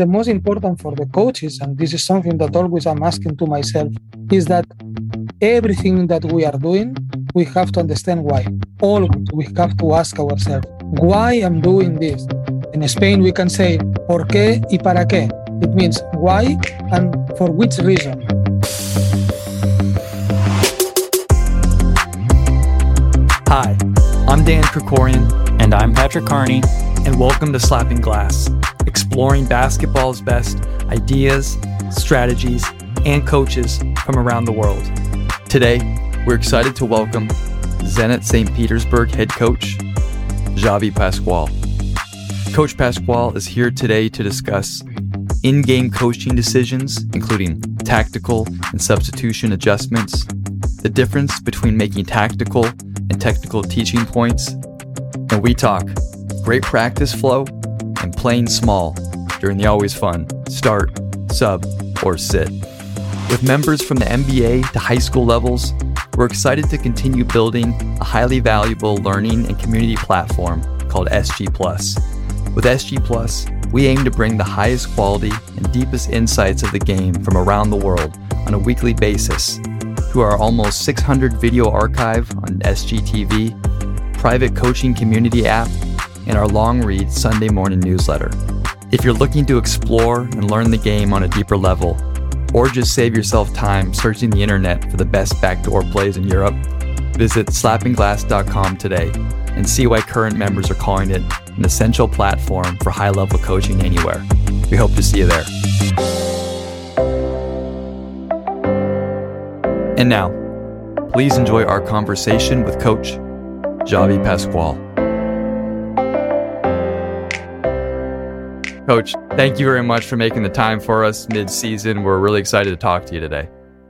The most important for the coaches, and this is something that always I'm asking to myself, is that everything that we are doing, we have to understand why. Always we have to ask ourselves, why I'm doing this? In Spain, we can say, ¿por qué y para qué? It means why and for which reason. Hi, I'm Dan Krikorian, And I'm Patrick Carney. and welcome to Slapping Glass, exploring basketball's best ideas, strategies, and coaches from around the world. Today, we're excited to welcome Zenit St. Petersburg head coach, Xavi Pascual. Coach Pascual is here today to discuss in game coaching decisions, including tactical and substitution adjustments, the difference between making tactical and technical teaching points, and we talk great practice flow playing small during the always fun start, sub, or sit. With members from the NBA to high school levels, we're excited to continue building a highly valuable learning and community platform called SG Plus. With SG Plus, we aim to bring the highest quality and deepest insights of the game from around the world on a weekly basis through our almost 600 video archive on SGTV, private coaching community app, and our long read Sunday morning newsletter. If you're looking to explore and learn the game on a deeper level, or just save yourself time searching the internet for the best backdoor plays in Europe, visit slappingglass.com today and see why current members are calling it an essential platform for high level coaching anywhere. We hope to see you there. And now, please enjoy our conversation with Coach Xavi Pascual. Coach, thank you very much for making the time for us mid season. We're really excited to talk to you today.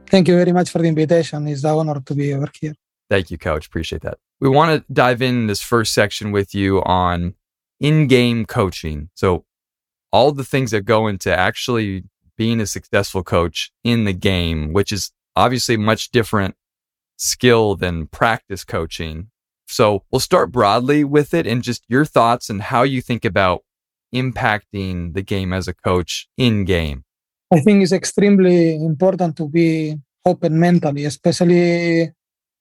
Thank you very much for the invitation. It's an honor to be over here. Thank you, Coach. Appreciate that. We want to dive in this first section with you on in game coaching. So, all the things that go into actually being a successful coach in the game, which is obviously much different skill than practice coaching. So, we'll start broadly with it and just your thoughts and how you think about impacting the game as a coach in game. I think it's extremely important to be open mentally, especially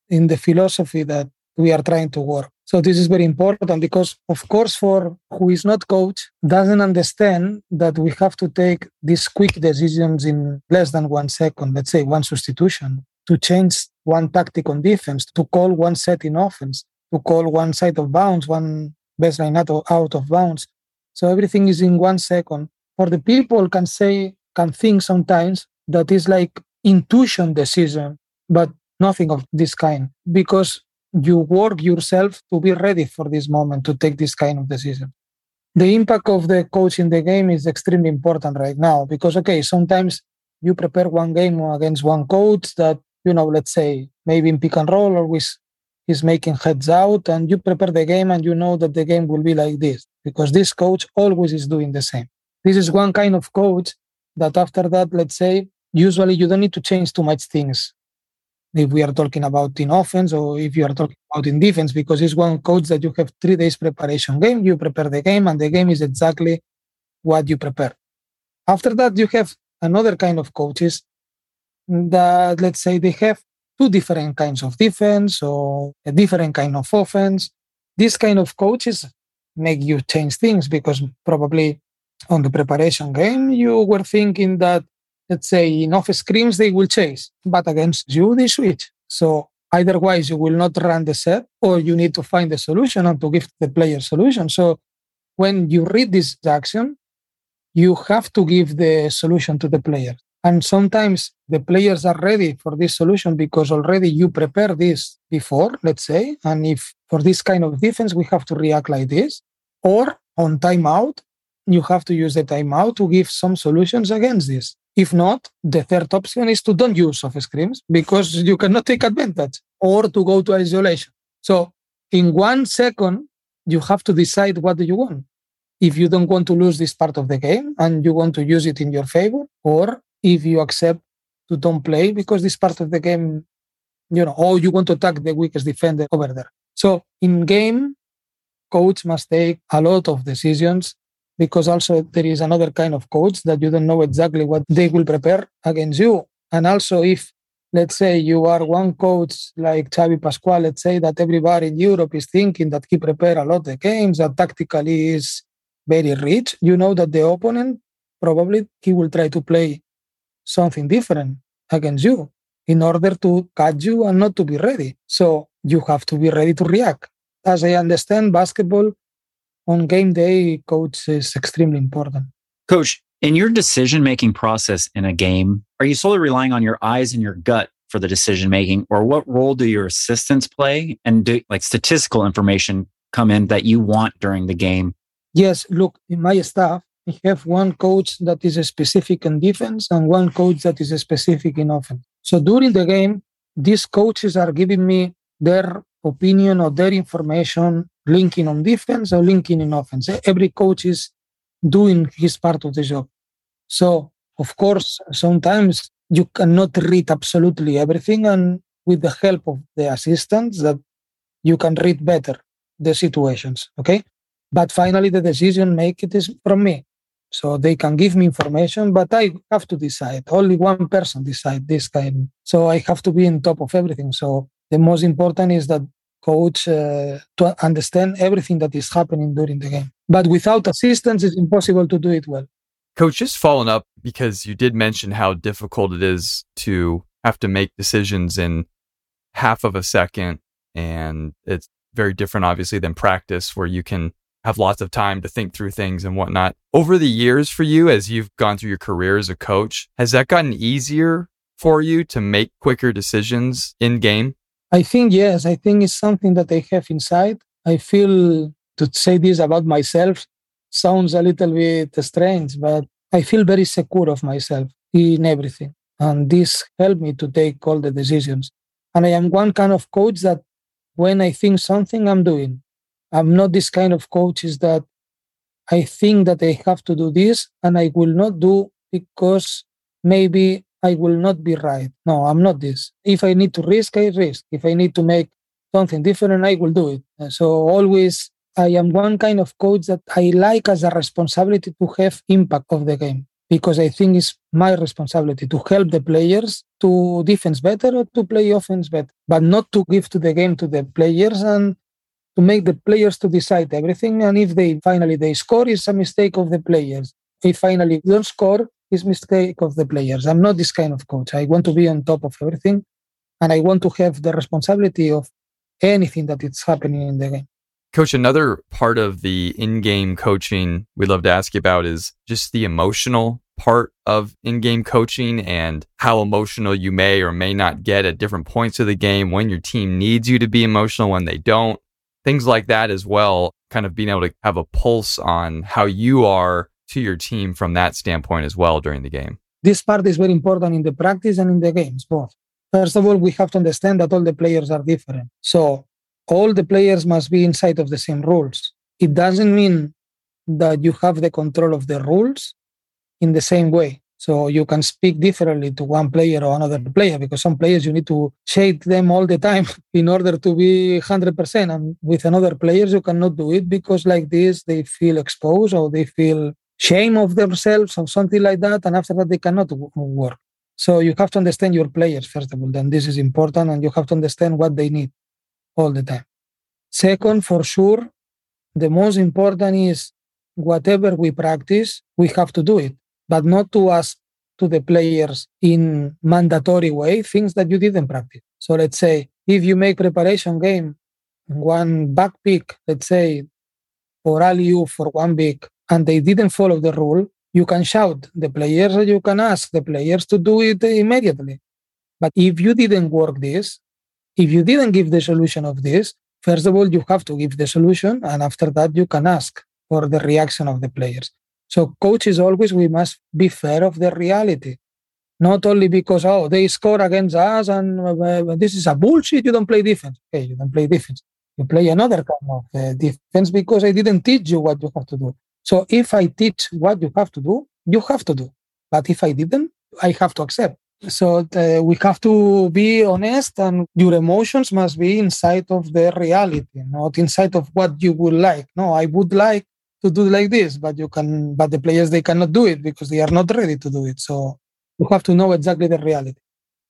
in the philosophy that we are trying to work. So this is very important because, of course, for who is not coach doesn't understand that we have to take these quick decisions in less than one second. Let's say one substitution to change one tactic on defense, to call one set in offense, to call one side of bounds, one baseline out of, out of bounds. So everything is in one second. For the people can say, can think sometimes that is like intuition decision, but nothing of this kind because you work yourself to be ready for this moment to take this kind of decision. The impact of the coach in the game is extremely important right now because, okay, sometimes you prepare one game against one coach that, you know, let's say maybe in pick and roll always is making hedge out and you prepare the game and you know that the game will be like this because this coach always is doing the same. This is one kind of coach that after that, let's say, usually you don't need to change too much things if we are talking about in offense or if you are talking about in defense, because it's one coach that you have three days preparation game, you prepare the game, and the game is exactly what you prepare. After that, you have another kind of coaches that let's say they have two different kinds of defense or a different kind of offense. This kind of coaches make you change things because probably on the preparation game you were thinking that let's say enough screens they will chase, but against you they switch. So eitherwise you will not run the set or you need to find the solution and to give the player solution. So when you read this action, you have to give the solution to the player. And sometimes the players are ready for this solution because already you prepare this before, let's say. And if for this kind of defense, we have to react like this, or on timeout, you have to use the timeout to give some solutions against this. If not, the third option is to don't use off screens because you cannot take advantage or to go to isolation. So in one second, you have to decide what do you want. If you don't want to lose this part of the game and you want to use it in your favor, or if you accept to don't play because this part of the game, you know, or you want to attack the weakest defender over there. So in game, coach must take a lot of decisions because also there is another kind of coach that you don't know exactly what they will prepare against you. And also, if let's say you are one coach like Xavi Pascual, let's say that everybody in Europe is thinking that he prepare a lot of games, that tactically is very rich, you know that the opponent probably he will try to play something different against you in order to catch you and not to be ready. So you have to be ready to react. As I understand, basketball on game day, coach is extremely important. Coach, in your decision making process in a game, are you solely relying on your eyes and your gut for the decision making, or what role do your assistants play? And do like statistical information come in that you want during the game? Yes, look, in my staff, I have one coach that is a specific in defense and one coach that is a specific in offense. So during the game, these coaches are giving me their opinion or their information linking on defense or linking in offense. Eh, every coach is doing his part of the job. So, of course, sometimes you cannot read absolutely everything, and with the help of the assistants, that you can read better the situations. Okay, but finally, the decision make it is from me. So they can give me information, but I have to decide. Only one person decide this kind. So I have to be on top of everything. So the most important is that coach uh, to understand everything that is happening during the game. But without assistance, it's impossible to do it well. Coach, just following up because you did mention how difficult it is to have to make decisions in half of a second. And it's very different, obviously, than practice where you can have lots of time to think through things and whatnot. Over the years for you, as you've gone through your career as a coach, has that gotten easier for you to make quicker decisions in game? I think yes. I think it's something that I have inside. I feel to say this about myself sounds a little bit strange, but I feel very secure of myself in everything. And this helped me to take all the decisions. And I am one kind of coach that when I think something, I'm doing. I'm not this kind of coach is that I think that I have to do this and I will not do because maybe I will not be right. No, I'm not this. If I need to risk, I risk. If I need to make something different, I will do it. Uh, so always I am one kind of coach that I like as a responsibility to have impact of the game because I think it's my responsibility to help the players to defense better or to play offense better, but not to give to the game to the players and to make the players to decide everything. And if they finally they score, it's a mistake of the players. If finally don't score, it's mistake of the players. I'm not this kind of coach. I want to be on top of everything, and I want to have the responsibility of anything that is happening in the game. Coach, another part of the in-game coaching we'd love to ask you about is just the emotional part of in-game coaching and how emotional you may or may not get at different points of the game when your team needs you to be emotional when they don't things like that as well, kind of being able to have a pulse on how you are to your team from that standpoint as well during the game. This part is very important in the practice and in the games, both. First of all, we have to understand that all the players are different. So all the players must be inside of the same rules. It doesn't mean that you have the control of the rules in the same way. So you can speak differently to one player or another player because some players you need to shade them all the time in order to be 100%. And with another players, you cannot do it because like this, they feel exposed or they feel shame of themselves or something like that. And after that, they cannot work. So you have to understand your players, first of all. Then this is important and you have to understand what they need all the time. Second, for sure, the most important is whatever we practice, we have to do it but not to ask to the players in mandatory way things that you didn't practice. So let's say if you make preparation game, one back pick, let's say, or alley-oop for one big, and they didn't follow the rule, you can shout the players, you can ask the players to do it immediately. But if you didn't work this, if you didn't give the solution of this, first of all, you have to give the solution, and after that, you can ask for the reaction of the players. So coaches always we must be fair of the reality, not only because oh they score against us and uh, this is a bullshit. You don't play defense. Okay, you don't play defense. You play another kind of uh, defense because I didn't teach you what you have to do. So if I teach what you have to do, you have to do. But if I didn't, I have to accept. So uh, we have to be honest, and your emotions must be inside of the reality, not inside of what you would like. No, I would like to do like this, but you can, but the players they cannot do it because they are not ready to do it. So you have to know exactly the reality.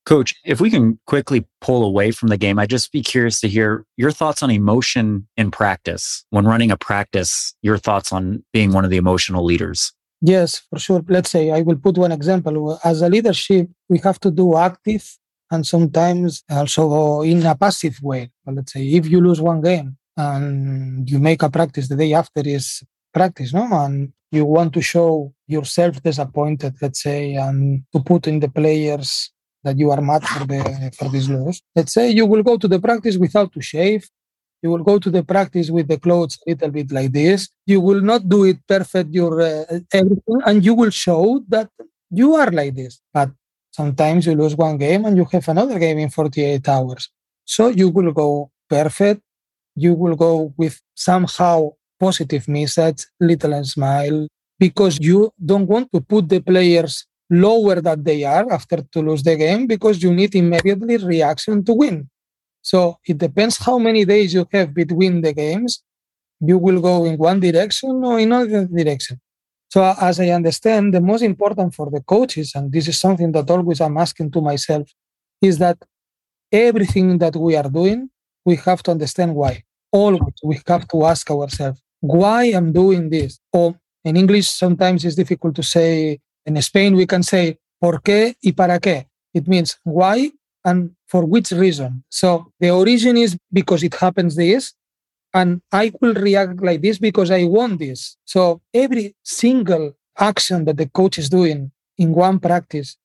Coach, if we can quickly pull away from the game, I'd just be curious to hear your thoughts on emotion in practice. When running a practice, your thoughts on being one of the emotional leaders. Yes, for sure. Let's say I will put one example. As a leadership, we have to do active and sometimes also in a passive way. Let's say if you lose one game and you make a practice the day after is practice, no? And you want to show yourself disappointed, let's say, and to put in the players that you are mad for the for this loss. Let's say you will go to the practice without to shave. You will go to the practice with the clothes a little bit like this. You will not do it perfect your uh, everything, and you will show that you are like this. But sometimes you lose one game and you have another game in 48 hours. So you will go perfect. You will go with somehow positive message, little and smile, because you don't want to put the players lower that they are after to lose the game because you need immediately reaction to win. So it depends how many days you have between the games. You will go in one direction or in another direction. So as I understand, the most important for the coaches, and this is something that always I'm asking to myself, is that everything that we are doing, we have to understand why. Always we have to ask ourselves, why I'm doing this? Or in English, sometimes it's difficult to say in Spain, we can say por qué y para qué. It means why and for which reason. So the origin is because it happens this, and I will react like this because I want this. So every single action that the coach is doing in one practice,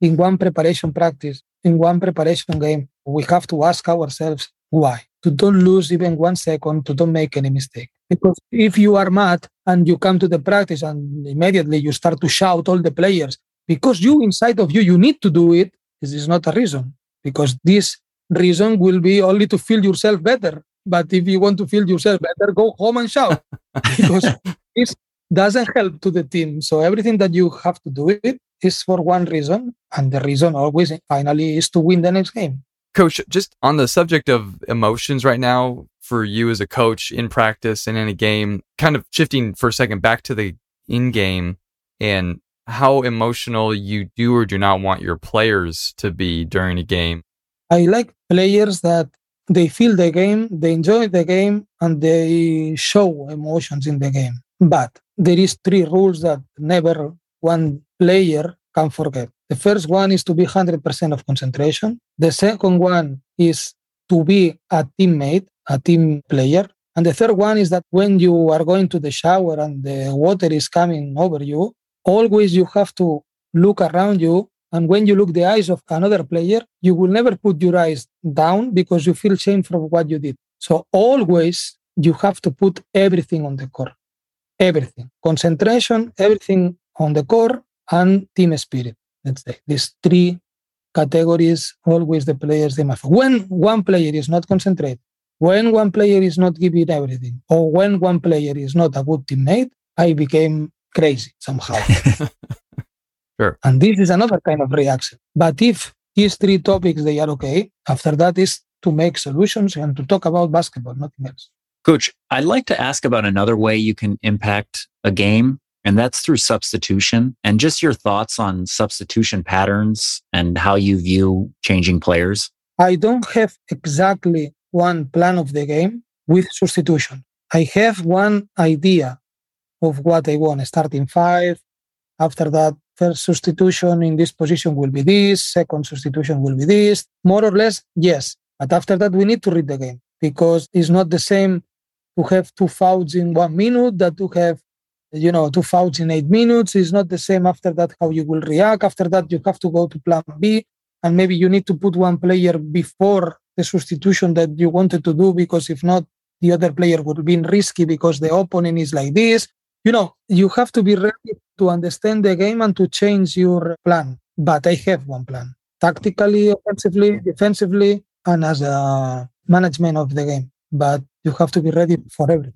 in one preparation practice, in one preparation game, we have to ask ourselves why. To don't lose even one second, to don't make any mistake. Because if you are mad and you come to the practice and immediately you start to shout all the players, because you inside of you, you need to do it, this is not a reason. Because this reason will be only to feel yourself better. But if you want to feel yourself better, go home and shout. because this doesn't help to the team. So everything that you have to do it is for one reason. And the reason always finally is to win the next game. Coach, just on the subject of emotions right now, for you as a coach in practice and in a game, kind of shifting for a second back to the in game and how emotional you do or do not want your players to be during a game. I like players that they feel the game, they enjoy the game, and they show emotions in the game. But there is three rules that never one player can forget. The first one is to be 100% of concentration. The second one is to be a teammate, a team player. And the third one is that when you are going to the shower and the water is coming over you, always you have to look around you. And when you look the eyes of another player, you will never put your eyes down because you feel shame for what you did. So always you have to put everything on the core. Everything. Concentration, everything on the core, and team spirit let's say these three categories always the players they must when one player is not concentrated when one player is not giving everything or when one player is not a good teammate i became crazy somehow. Sure. And this is another kind of reaction. But if these three topics they are okay after that is to make solutions and to talk about basketball nothing else. Coach i'd like to ask about another way you can impact a game and that's through substitution. And just your thoughts on substitution patterns and how you view changing players. I don't have exactly one plan of the game with substitution. I have one idea of what I want. Starting five. After that, first substitution in this position will be this. Second substitution will be this. More or less, yes. But after that, we need to read the game because it's not the same to have two fouls in one minute that to have you know, two fouls in eight minutes is not the same after that how you will react. After that, you have to go to plan B, and maybe you need to put one player before the substitution that you wanted to do because if not, the other player would be risky because the opponent is like this. You know, you have to be ready to understand the game and to change your plan. But I have one plan tactically, offensively, defensively, and as a management of the game. But you have to be ready for everything.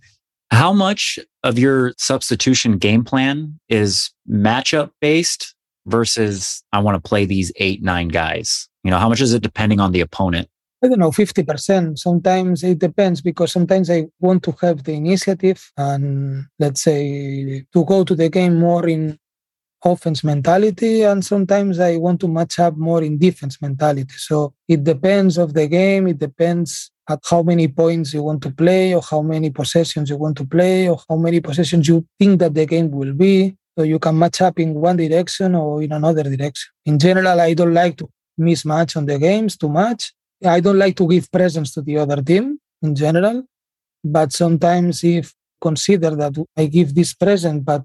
How much of your substitution game plan is matchup based versus I want to play these eight, nine guys? You know, how much is it depending on the opponent? I don't know, 50%. Sometimes it depends because sometimes I want to have the initiative and let's say to go to the game more in offense mentality and sometimes I want to match up more in defense mentality. So it depends of the game. It depends at how many points you want to play or how many possessions you want to play or how many possessions you think that the game will be. So you can match up in one direction or in another direction. In general, I don't like to mismatch on the games too much. I don't like to give presents to the other team in general. But sometimes if consider that I give this present, but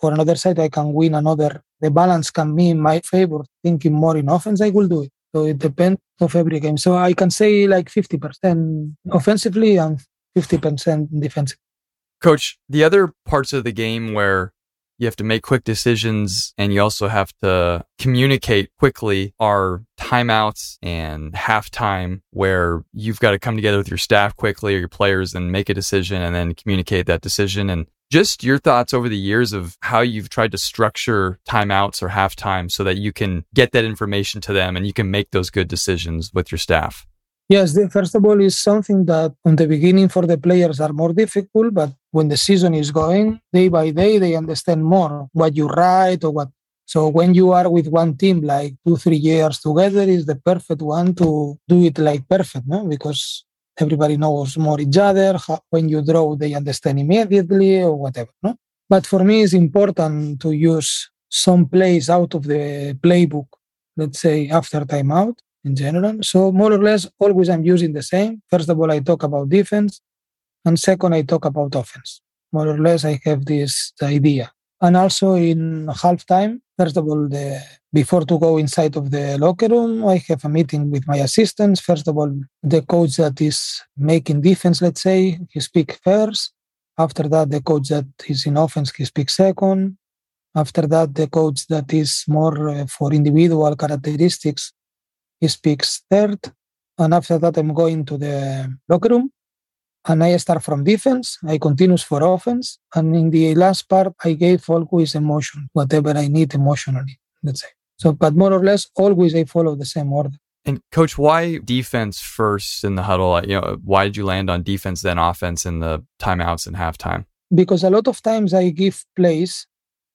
for another side I can win another, the balance can be in my favor, thinking more in offense, I will do it. So it depends of every game. So I can say like 50% offensively and 50% defensive. Coach, the other parts of the game where you have to make quick decisions and you also have to communicate quickly are timeouts and halftime where you've got to come together with your staff quickly or your players and make a decision and then communicate that decision and just your thoughts over the years of how you've tried to structure timeouts or halftime so that you can get that information to them and you can make those good decisions with your staff. Yes, the, first of all, is something that on the beginning for the players are more difficult, but when the season is going, day by day, they understand more what you write or what. So when you are with one team like two, three years together, is the perfect one to do it like perfect, no? Because everybody knows more each other. How, when you draw, they understand immediately or whatever, no? But for me, it's important to use some plays out of the playbook, let's say after timeout in general. So more or less, always I'm using the same. First of all, I talk about defense, and second, I talk about offense. More or less, I have this idea. And also in halftime, first of all, the before to go inside of the locker room, I have a meeting with my assistants. First of all, the coach that is making defense, let's say, he speaks first. After that, the coach that is in offense, he speaks second. After that, the coach that is more uh, for individual characteristics, he speaks third. And after that, I'm going to the locker room and I start from defense. I continue for offense. And in the last part, I gave always emotion, whatever I need emotionally, let's say. So, but more or less, always I follow the same order. And coach, why defense first in the huddle? You know, why did you land on defense then offense in the timeouts and halftime? Because a lot of times I give plays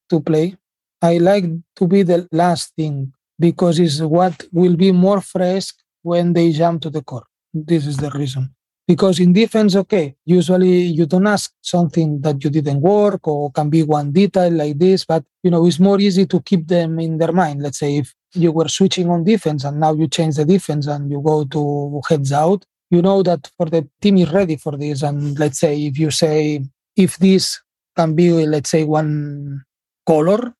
to play. I like to be the last thing because it's what will be more fresh when they jump to the court. This is the reason. Because in defense, okay, usually you don't ask something that you didn't work or can be one detail like this, but you know, it's more easy to keep them in their mind. Let's say if you were switching on defense and now you change the defense and you go to hedge out, you know that for the team is ready for this. And let's say if you say if this can be, let's say, one color,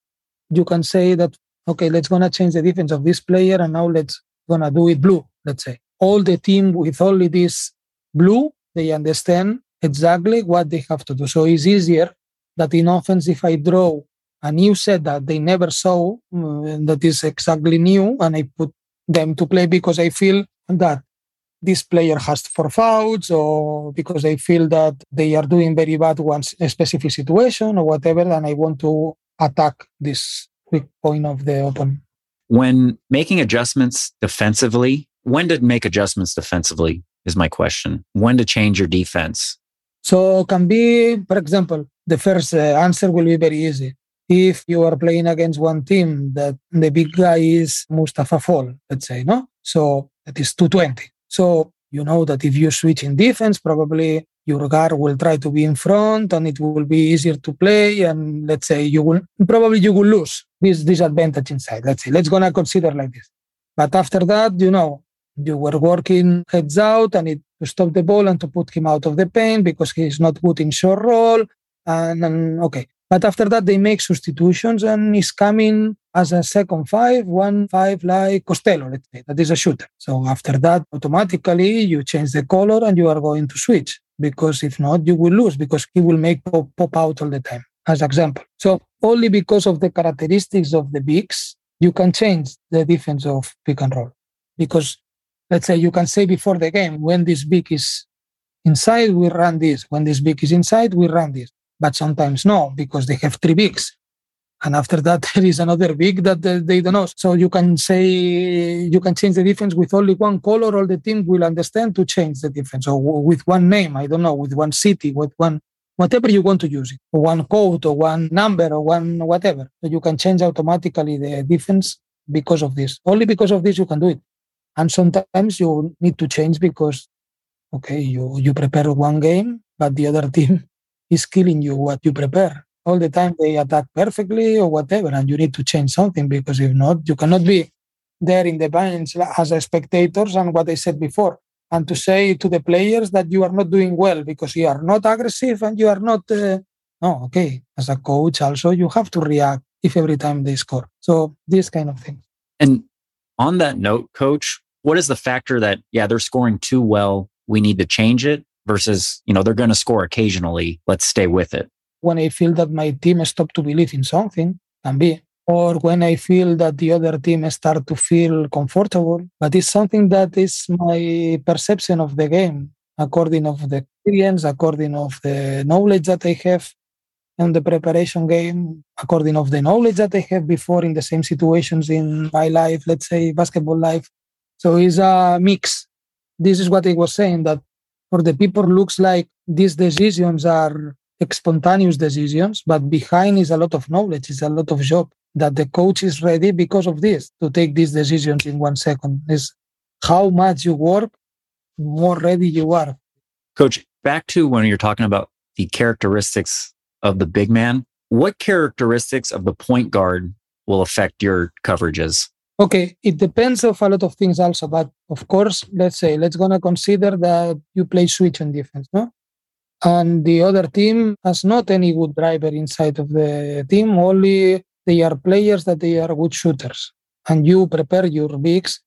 you can say that okay, let's gonna change the defense of this player and now let's gonna do it blue, let's say. All the team with only this blue, they understand exactly what they have to do. So it's easier that in offense, if I draw a new set that they never saw, uh, that is exactly new, and I put them to play because I feel that this player has four fouls or because I feel that they are doing very bad one specific situation or whatever, and I want to attack this quick point of the open. When making adjustments defensively, when to make adjustments defensively is my question. When to change your defense? So can be, for example, the first uh, answer will be very easy. If you are playing against one team that the big guy is Moustapha Fall, let's say, no? So that is 220. So you know that if you switch in defense, probably your guard will try to be in front and it will be easier to play. And let's say you will probably you will lose this disadvantage inside. Let's say, let's gonna consider like this. But after that, you know, you were working hedge out and it to stop the ball and to put him out of the paint because he's not good in short roll. And, and okay. But after that, they make substitutions and he's coming as a second five, one five like Costello, let's say, that is a shooter. So after that, automatically you change the color and you are going to switch because if not, you will lose because he will make pop, pop out all the time, as example. So only because of the characteristics of the bigs, you can change the defense of pick and roll. Because let's say you can say before the game, when this big is inside, we run this. When this big is inside, we run this. But sometimes no, because they have three bigs. And after that, there is another big that they don't know. So you can say you can change the defense with only one color. All the team will understand to change the defense. Or with one name, I don't know, with one city, with one whatever you want to use it, or one code, or one number, or one whatever. You can change automatically the defense because of this. Only because of this you can do it. And sometimes you need to change because, okay, you you prepare one game, but the other team is killing you what you prepare. All the time they attack perfectly or whatever and you need to change something because if not you cannot be there in the bench as spectators and what i said before and to say to the players that you are not doing well because you are not aggressive and you are not uh, no okay as a coach also you have to react if every time they score. So this kind of thing. And on that note coach what is the factor that yeah they're scoring too well we need to change it versus you know they're going to score occasionally let's stay with it when I feel that my team stop to believe in something, can be, or when I feel that the other team start to feel comfortable. But it's something that is my perception of the game, according of the experience, according of the knowledge that I have in the preparation game, according of the knowledge that I have before in the same situations in my life, let's say basketball life. So it's a mix. This is what I was saying that for the people looks like these decisions are spontaneous decisions, but behind is a lot of knowledge, is a lot of job that the coach is ready because of this to take these decisions in one second. Is how much you work, more ready you are. Coach, back to when you're talking about the characteristics of the big man, what characteristics of the point guard will affect your coverages? Okay, it depends of a lot of things also, but of course, let's say let's gonna consider that you play switch on defense, no? and the other team has not any good driver inside of the team only they are players that they are good shooters and you prepare your bigs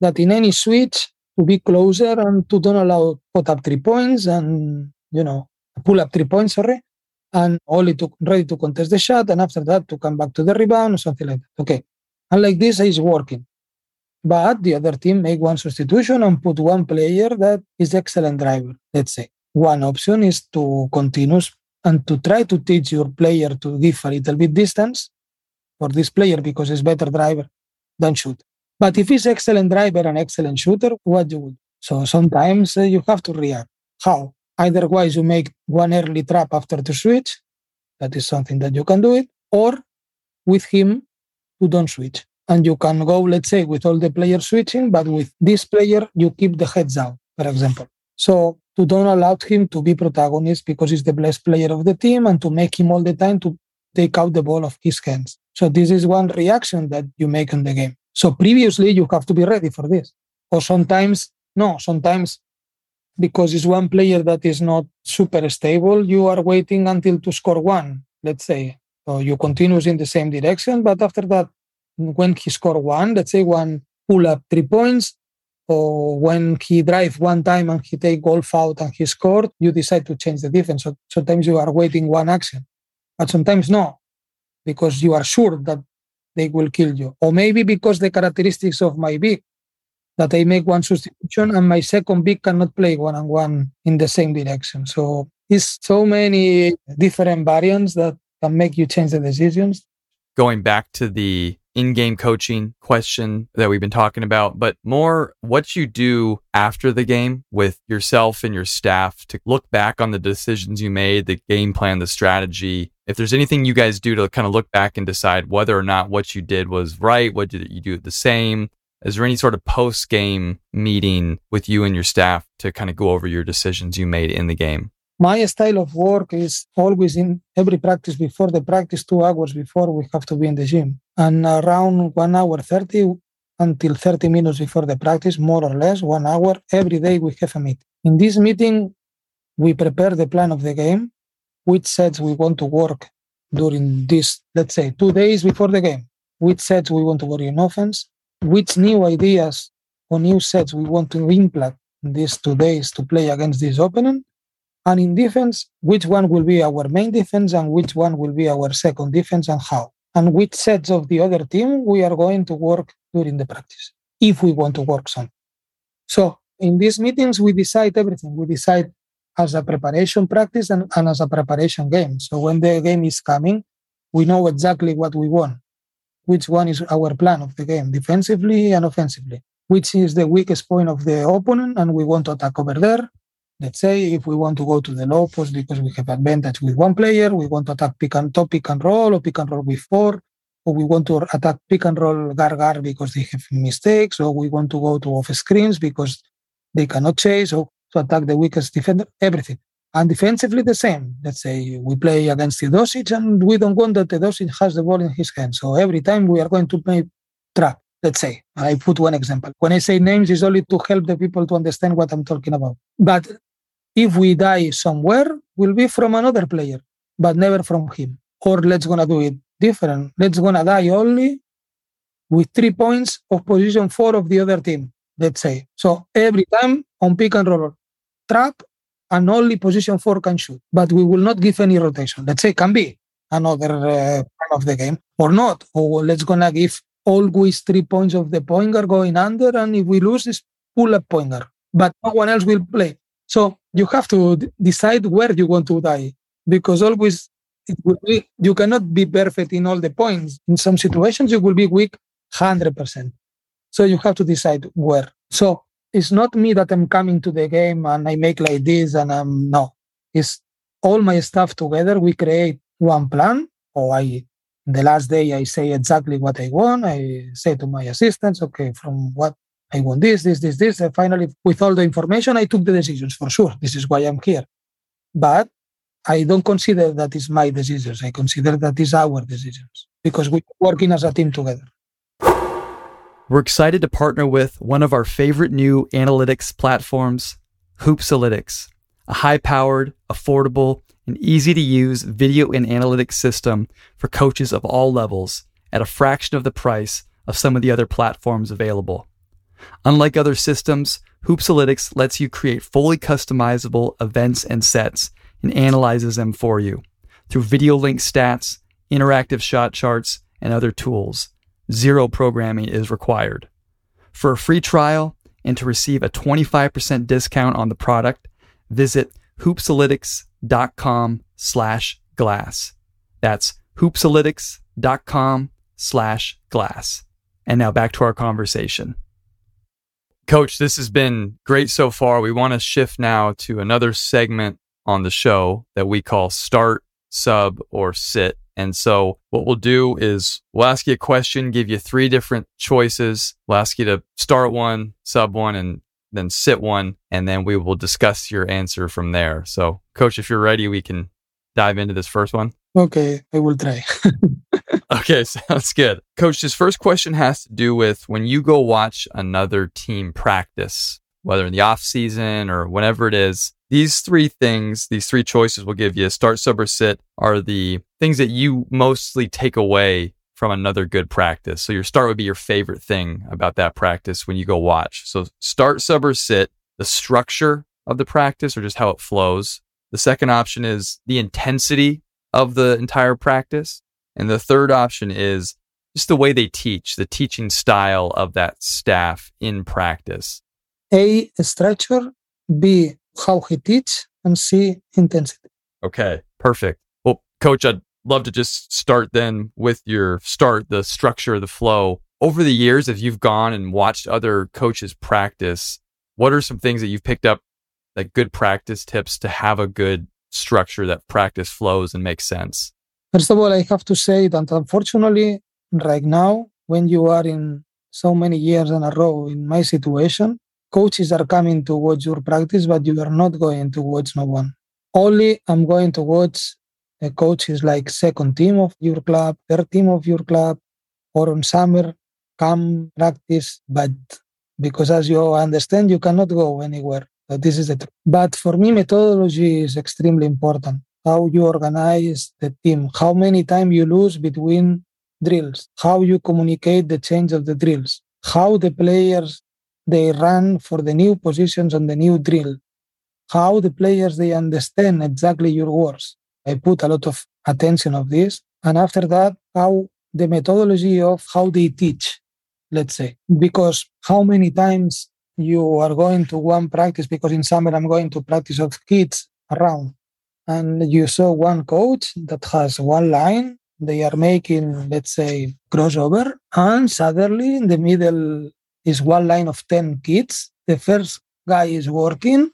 that in any switch to be closer and to don't allow put up three points and you know pull up three points sorry and only to ready to contest the shot and after that to come back to the rebound or something like that okay and like this is working but the other team make one substitution and put one player that is excellent driver let's say one option is to continue and to try to teach your player to give a little bit distance for this player because he's better driver than shoot. But if he's excellent driver and excellent shooter, what you would? So sometimes uh, you have to react. How? Either wise you make one early trap after the switch. That is something that you can do it. Or with him, you don't switch. And you can go, let's say, with all the players switching, but with this player, you keep the heads down, for example. So to don't allow him to be protagonist because he's the best player of the team and to make him all the time to take out the ball of his hands. So this is one reaction that you make in the game. So previously you have to be ready for this. Or sometimes, no, sometimes because it's one player that is not super stable, you are waiting until to score one, let's say. So you continue in the same direction, but after that, when he score one, let's say one pull up three points, or when he drive one time and he take golf out and he scored, you decide to change the defense. So sometimes you are waiting one action, but sometimes no, because you are sure that they will kill you. Or maybe because the characteristics of my big, that I make one substitution and my second big cannot play one on one in the same direction. So it's so many different variants that can make you change the decisions. Going back to the in-game coaching question that we've been talking about, but more what you do after the game with yourself and your staff to look back on the decisions you made, the game plan, the strategy. If there's anything you guys do to kind of look back and decide whether or not what you did was right, what did you do the same? Is there any sort of post game meeting with you and your staff to kind of go over your decisions you made in the game? My style of work is always in every practice before the practice two hours before we have to be in the gym. And around one hour 30 until 30 minutes before the practice more or less one hour every day we have a meeting. In this meeting we prepare the plan of the game which sets we want to work during this let's say two days before the game which sets we want to work in offense which new ideas or new sets we want to implement these two days to play against this opponent and in defense, which one will be our main defense and which one will be our second defense and how. And which sets of the other team we are going to work during the practice, if we want to work some. So in these meetings, we decide everything. We decide as a preparation practice and, and as a preparation game. So when the game is coming, we know exactly what we want, which one is our plan of the game, defensively and offensively, which is the weakest point of the opponent, and we want to attack over there. Let's say if we want to go to the low post because we have advantage with one player, we want to attack pick and top pick and roll or pick and roll with four, or we want to attack pick and roll guard because they have mistakes, or we want to go to off screens because they cannot chase, or to attack the weakest defender, everything. And defensively, the same. Let's say we play against Teodosic and we don't want that Teodosic has the ball in his hand. So every time we are going to play trap. Let's say I put one example. When I say names, it's only to help the people to understand what I'm talking about. But if we die somewhere, will be from another player, but never from him. Or let's gonna do it different. Let's gonna die only with three points of position four of the other team. Let's say so every time on pick and roll trap and only position four can shoot, but we will not give any rotation. Let's say can be another uh, of the game or not. Or let's gonna give always three points of the point guard going under, and if we lose, it's pull up point guard, but no one else will play. So you have to d- decide where you want to die because always it will be you cannot be perfect in all the points. In some situations, you will be weak hundred percent. So you have to decide where. So it's not me that I'm coming to the game and I make like this and I'm no. It's all my stuff together. We create one plan. Or I the last day I say exactly what I want. I say to my assistants, okay, from what I want this, this, this, this. And finally, with all the information, I took the decisions for sure. This is why I'm here. But I don't consider that is my decisions. I consider that is our decisions because we're working as a team together. We're excited to partner with one of our favorite new analytics platforms, Hoopsalytics, a high powered, affordable, and easy to use video and analytics system for coaches of all levels at a fraction of the price of some of the other platforms available. Unlike other systems, Hoopsalytics lets you create fully customizable events and sets and analyzes them for you through video link stats, interactive shot charts, and other tools. Zero programming is required. For a free trial and to receive a 25% discount on the product, visit hoopsalytics.com slash glass. That's hoopsalytics.com slash glass. And now back to our conversation. Coach, this has been great so far. We want to shift now to another segment on the show that we call start, sub, or sit. And so what we'll do is we'll ask you a question, give you three different choices. We'll ask you to start one, sub one, and then sit one, and then we will discuss your answer from there. So, coach, if you're ready, we can dive into this first one. Okay, I will try. Okay, sounds good. Coach, this first question has to do with when you go watch another team practice, whether in the off season or whenever it is. These three things, these three choices will give you start, sub, or sit are the things that you mostly take away from another good practice. So your start would be your favorite thing about that practice when you go watch. So start, sub, or sit, the structure of the practice or just how it flows. The second option is the intensity of the entire practice. And the third option is just the way they teach, the teaching style of that staff in practice. A structure, B how he teach, and C intensity. Okay, perfect. Well, coach, I'd love to just start then with your start, the structure, the flow. Over the years, if you've gone and watched other coaches practice, what are some things that you've picked up, like good practice tips to have a good structure that practice flows and makes sense? First of all, I have to say that unfortunately, right now, when you are in so many years in a row in my situation, coaches are coming to watch your practice, but you are not going to watch no one. Only I'm going to watch uh, a coach is like second team of your club, third team of your club, or on summer come practice. But because as you understand, you cannot go anywhere. This is the truth. But for me, methodology is extremely important. How you organize the team, how many times you lose between drills, how you communicate the change of the drills, how the players they run for the new positions on the new drill, how the players they understand exactly your words. I put a lot of attention of this. And after that, how the methodology of how they teach, let's say, because how many times you are going to one practice, because in summer I'm going to practice of kids around. And you saw one coach that has one line. They are making, let's say, crossover, and suddenly in the middle is one line of 10 kids. The first guy is working,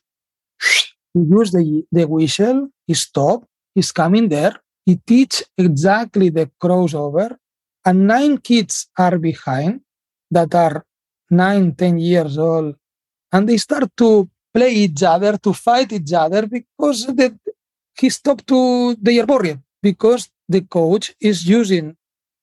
he use the, the whistle, he stop, he's coming there, he teach exactly the crossover, and nine kids are behind that are nine, 10 years old, and they start to play each other, to fight each other because the, he stopped to they are because the coach is using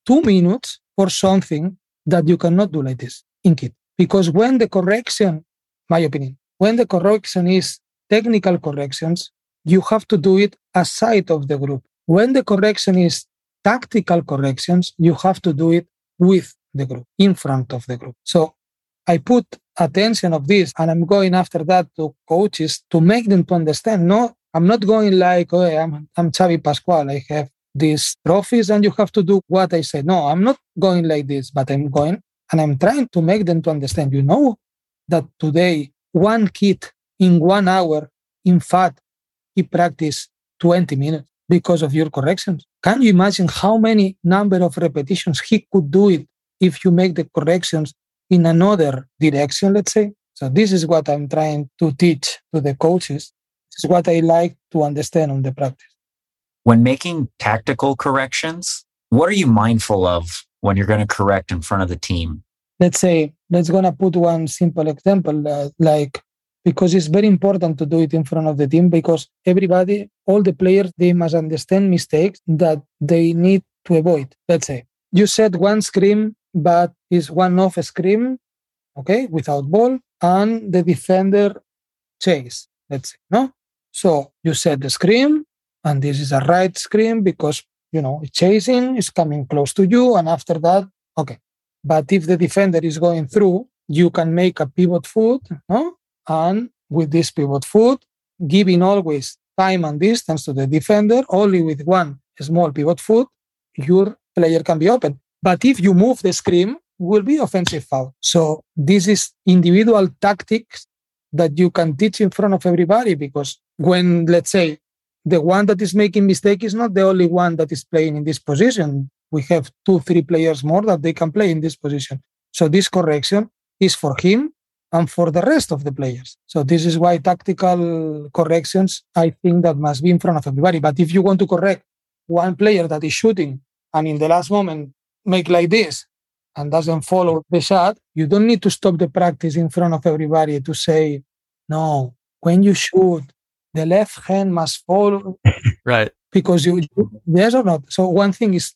two minutes for something that you cannot do like this in kid. Because when the correction, my opinion, when the correction is technical corrections, you have to do it aside of the group. When the correction is tactical corrections, you have to do it with the group, in front of the group. So I put attention of this and I'm going after that to coaches to make them to understand. No, I'm not going like, oh, I'm, I'm Xavi Pascual. I have these trophies and you have to do what I say. No, I'm not going like this, but I'm going and I'm trying to make them to understand. You know that today one kid in one hour, in fact, he practiced 20 minutes because of your corrections. Can you imagine how many number of repetitions he could do it if you make the corrections in another direction, let's say? So this is what I'm trying to teach to the coaches. This is what I like to understand on the practice. When making tactical corrections, what are you mindful of when you're going to correct in front of the team? Let's say, let's gonna put one simple example, uh, like because it's very important to do it in front of the team because everybody, all the players, they must understand mistakes that they need to avoid. Let's say you said one screen, but is one off screen, okay, without ball, and the defender chase. Let's say no. So you said the screen, and this is a right screen because you know it's chasing it's coming close to you and after that okay but if the defender is going through you can make a pivot foot no? and with this pivot foot giving always time and distance to the defender only with one small pivot foot your player can be open but if you move the screen will be offensive foul so this is individual tactics that you can teach in front of everybody because when let's say the one that is making mistake is not the only one that is playing in this position. We have two, three players more that they can play in this position. So this correction is for him and for the rest of the players. So this is why tactical corrections, I think that must be in front of everybody. But if you want to correct one player that is shooting and in the last moment make like this and doesn't follow the shot, you don't need to stop the practice in front of everybody to say, no, when you shoot, the left hand must follow right. because you yes or not so one thing is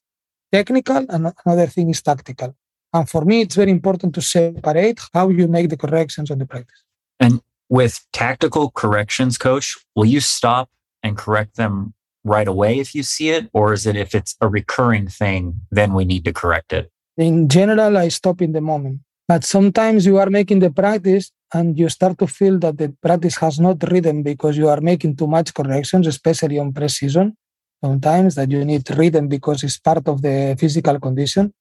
technical and another thing is tactical. And for me it's very important to separate how you make the corrections on the practice. And with tactical corrections coach will you stop and correct them right away if you see it or is it if it's a recurring thing then we need to correct it in general i stop in the moment but sometimes you are making the practice and you start to feel that the practice has not rhythm because you are making too much corrections, especially on preseason. Sometimes that you need rhythm because it's part of the physical condition.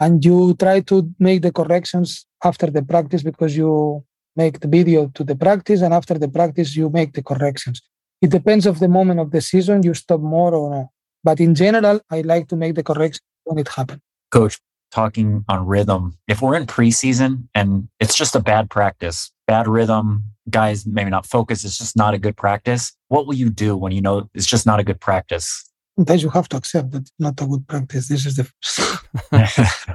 And you try to make the corrections after the practice because you make the video to the practice and after the practice you make the corrections. It depends of the moment of the season, you stop more or no. But in general, I like to make the correction when it happens. Coach, talking on rhythm. If we're in preseason and it's just a bad practice, bad rhythm, guys maybe not focused, it's just not a good practice. What will you do when you know it's just not a good practice? Sometimes you have to accept that not a good practice. This is the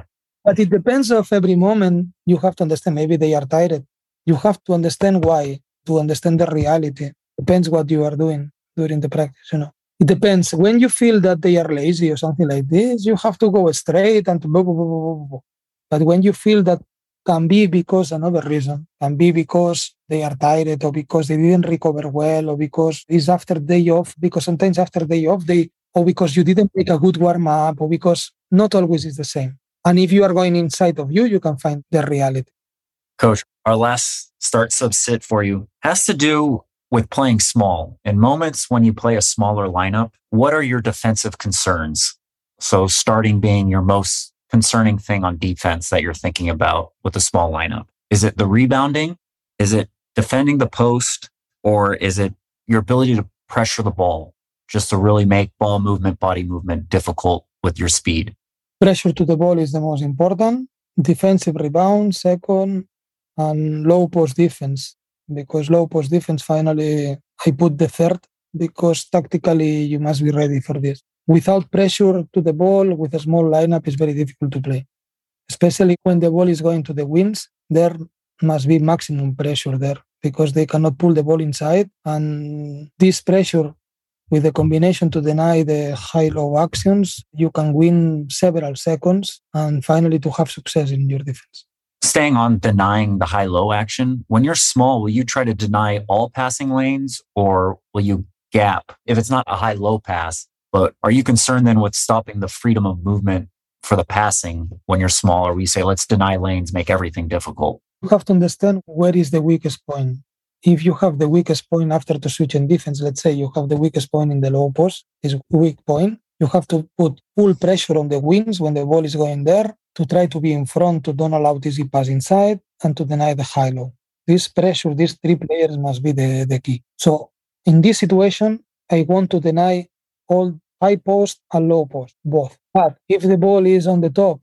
but it depends of every moment. You have to understand. Maybe they are tired. You have to understand why. To understand the reality. Depends what you are doing during the practice. You know it depends. When you feel that they are lazy or something like this, you have to go straight and blah, blah, blah, blah, blah. But when you feel that can be because another reason, can be because they are tired or because they didn't recover well or because it's after day off, because sometimes after day off, they or because you didn't make a good warm up or because not always is the same. And if you are going inside of you, you can find the reality. Coach, our last start sub sit for you has to do with playing small. In moments when you play a smaller lineup, what are your defensive concerns? So starting being your most concerning thing on defense that you're thinking about with a small lineup. Is it the rebounding? Is it defending the post? Or is it your ability to pressure the ball just to really make ball movement, body movement difficult with your speed? Pressure to the ball is the most important. Defensive rebound, second, and low post defense. Because low post defense, finally, I put the third because tactically you must be ready for this. Without pressure to the ball, with a small lineup, it's very difficult to play. Especially when the ball is going to the wings, there must be maximum pressure there because they cannot pull the ball inside. And this pressure, with the combination to deny the high low actions, you can win several seconds and finally to have success in your defense. Staying on denying the high low action, when you're small, will you try to deny all passing lanes or will you gap if it's not a high low pass? But are you concerned then with stopping the freedom of movement for the passing when you're small? Or We say, let's deny lanes, make everything difficult. You have to understand where is the weakest point. If you have the weakest point after the switch in defense, let's say you have the weakest point in the low post, is weak point. You have to put full pressure on the wings when the ball is going there to try to be in front to don't allow easy pass inside and to deny the high low. This pressure, these three players must be the, the key. So in this situation, I want to deny all high post and low post, both. But if the ball is on the top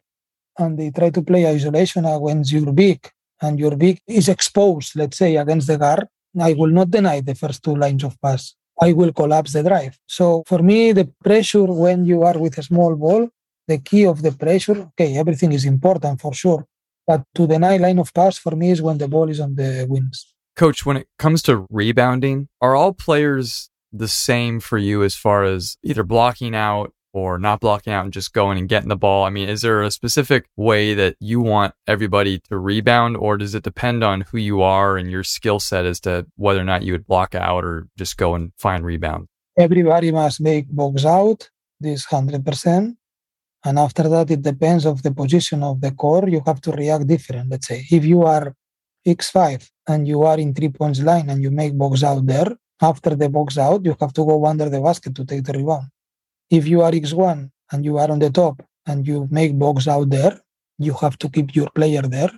and they try to play isolation against your big and your big is exposed, let's say, against the guard, I will not deny the first two lines of pass. I will collapse the drive. So for me, the pressure when you are with a small ball, the key of the pressure, okay, everything is important for sure. But to deny line of pass for me is when the ball is on the wings. Coach, when it comes to rebounding, are all players the same for you as far as either blocking out or not blocking out and just going and getting the ball? I mean, is there a specific way that you want everybody to rebound, or does it depend on who you are and your skill set as to whether or not you would block out or just go and find rebound? Everybody must make box out, this 100%. And after that, it depends of the position of the core. You have to react different. Let's say if you are X5 and you are in three points line and you make box out there, after the box out, you have to go under the basket to take the rebound. If you are X1 and you are on the top and you make box out there, you have to keep your player there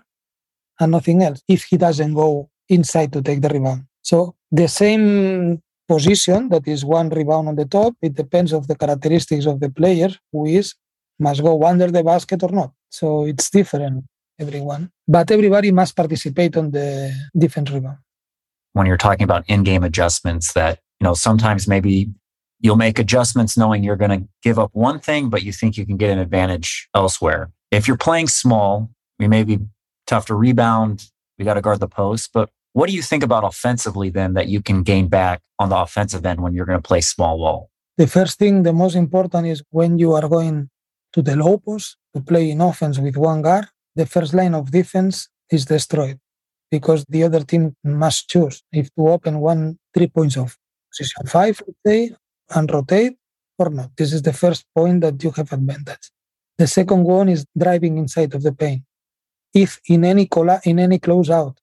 and nothing else if he doesn't go inside to take the rebound. So the same position that is one rebound on the top, it depends of the characteristics of the player who is must go under the basket or not. So it's different everyone, but everybody must participate on the defense rebound when you're talking about in-game adjustments that, you know, sometimes maybe you'll make adjustments knowing you're going to give up one thing, but you think you can get an advantage elsewhere. If you're playing small, we may be tough to rebound. We got to guard the post. But what do you think about offensively then that you can gain back on the offensive end when you're going to play small ball? The first thing, the most important is when you are going to the low post to play in offense with one guard, the first line of defense is destroyed because the other team must choose if to open one three points of position five, say, and rotate or not. This is the first point that you have advantage. The second one is driving inside of the paint. If in any colla- in any closeout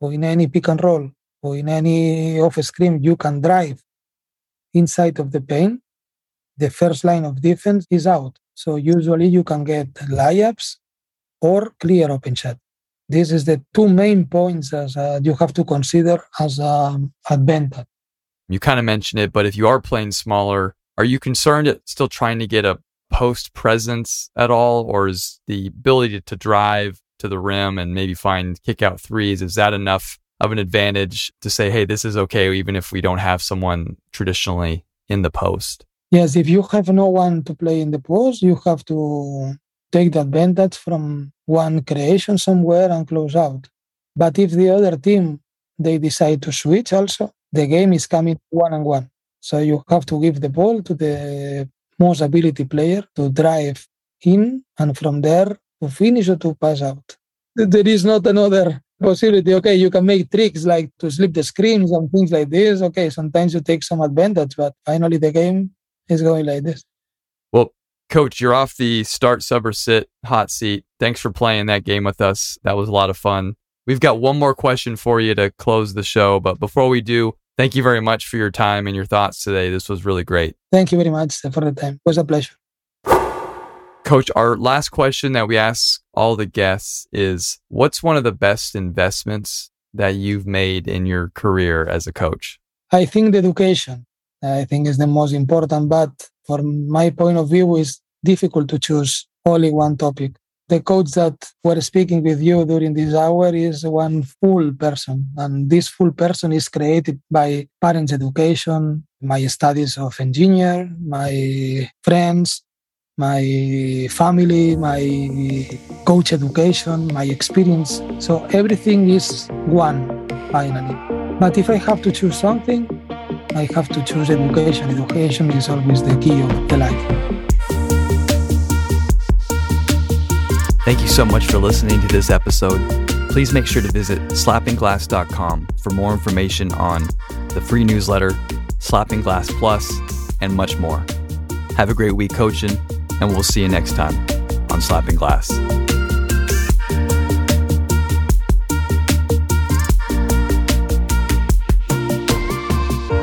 or in any pick and roll or in any off screen you can drive inside of the paint, the first line of defense is out. So usually you can get layups or clear open shot. This is the two main points as uh, you have to consider as um, advantage. You kind of mentioned it, but if you are playing smaller, are you concerned at still trying to get a post presence at all, or is the ability to drive to the rim and maybe find kick out threes is that enough of an advantage to say, hey, this is okay, even if we don't have someone traditionally in the post? Yes, if you have no one to play in the post, you have to take the advantage from one creation somewhere and close out. But if the other team they decide to switch also, the game is coming one on one. So you have to give the ball to the most ability player to drive in and from there to finish or to pass out. There is not another possibility. Okay, you can make tricks like to slip the screens and things like this. Okay, sometimes you take some advantage, but finally the game is going like this. Well, coach, you're off the start, sub, or sit hot seat. Thanks for playing that game with us. That was a lot of fun. We've got one more question for you to close the show. But before we do, thank you very much for your time and your thoughts today. This was really great. Thank you very much for the time. It was a pleasure. Coach, our last question that we ask all the guests is what's one of the best investments that you've made in your career as a coach? I think the education, I think is the most important, but from my point of view is difficult to choose only one topic. The coach that were speaking with you during this hour is one full person, and this full person is created by parents' education, my studies of engineer, my friends, my family, my coach education, my experience. So everything is one finally. But if I have to choose something, I have to choose education. Education is always the key of the life. Thank you so much for listening to this episode. Please make sure to visit slappingglass.com for more information on the free newsletter, Slapping Glass Plus, and much more. Have a great week coaching, and we'll see you next time on Slapping Glass.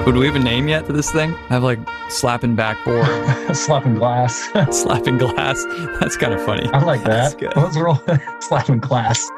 Do we have a name yet to this thing? I have like slapping backboard, slapping glass, slapping glass. That's kind of funny. I like that. Let's roll slapping glass.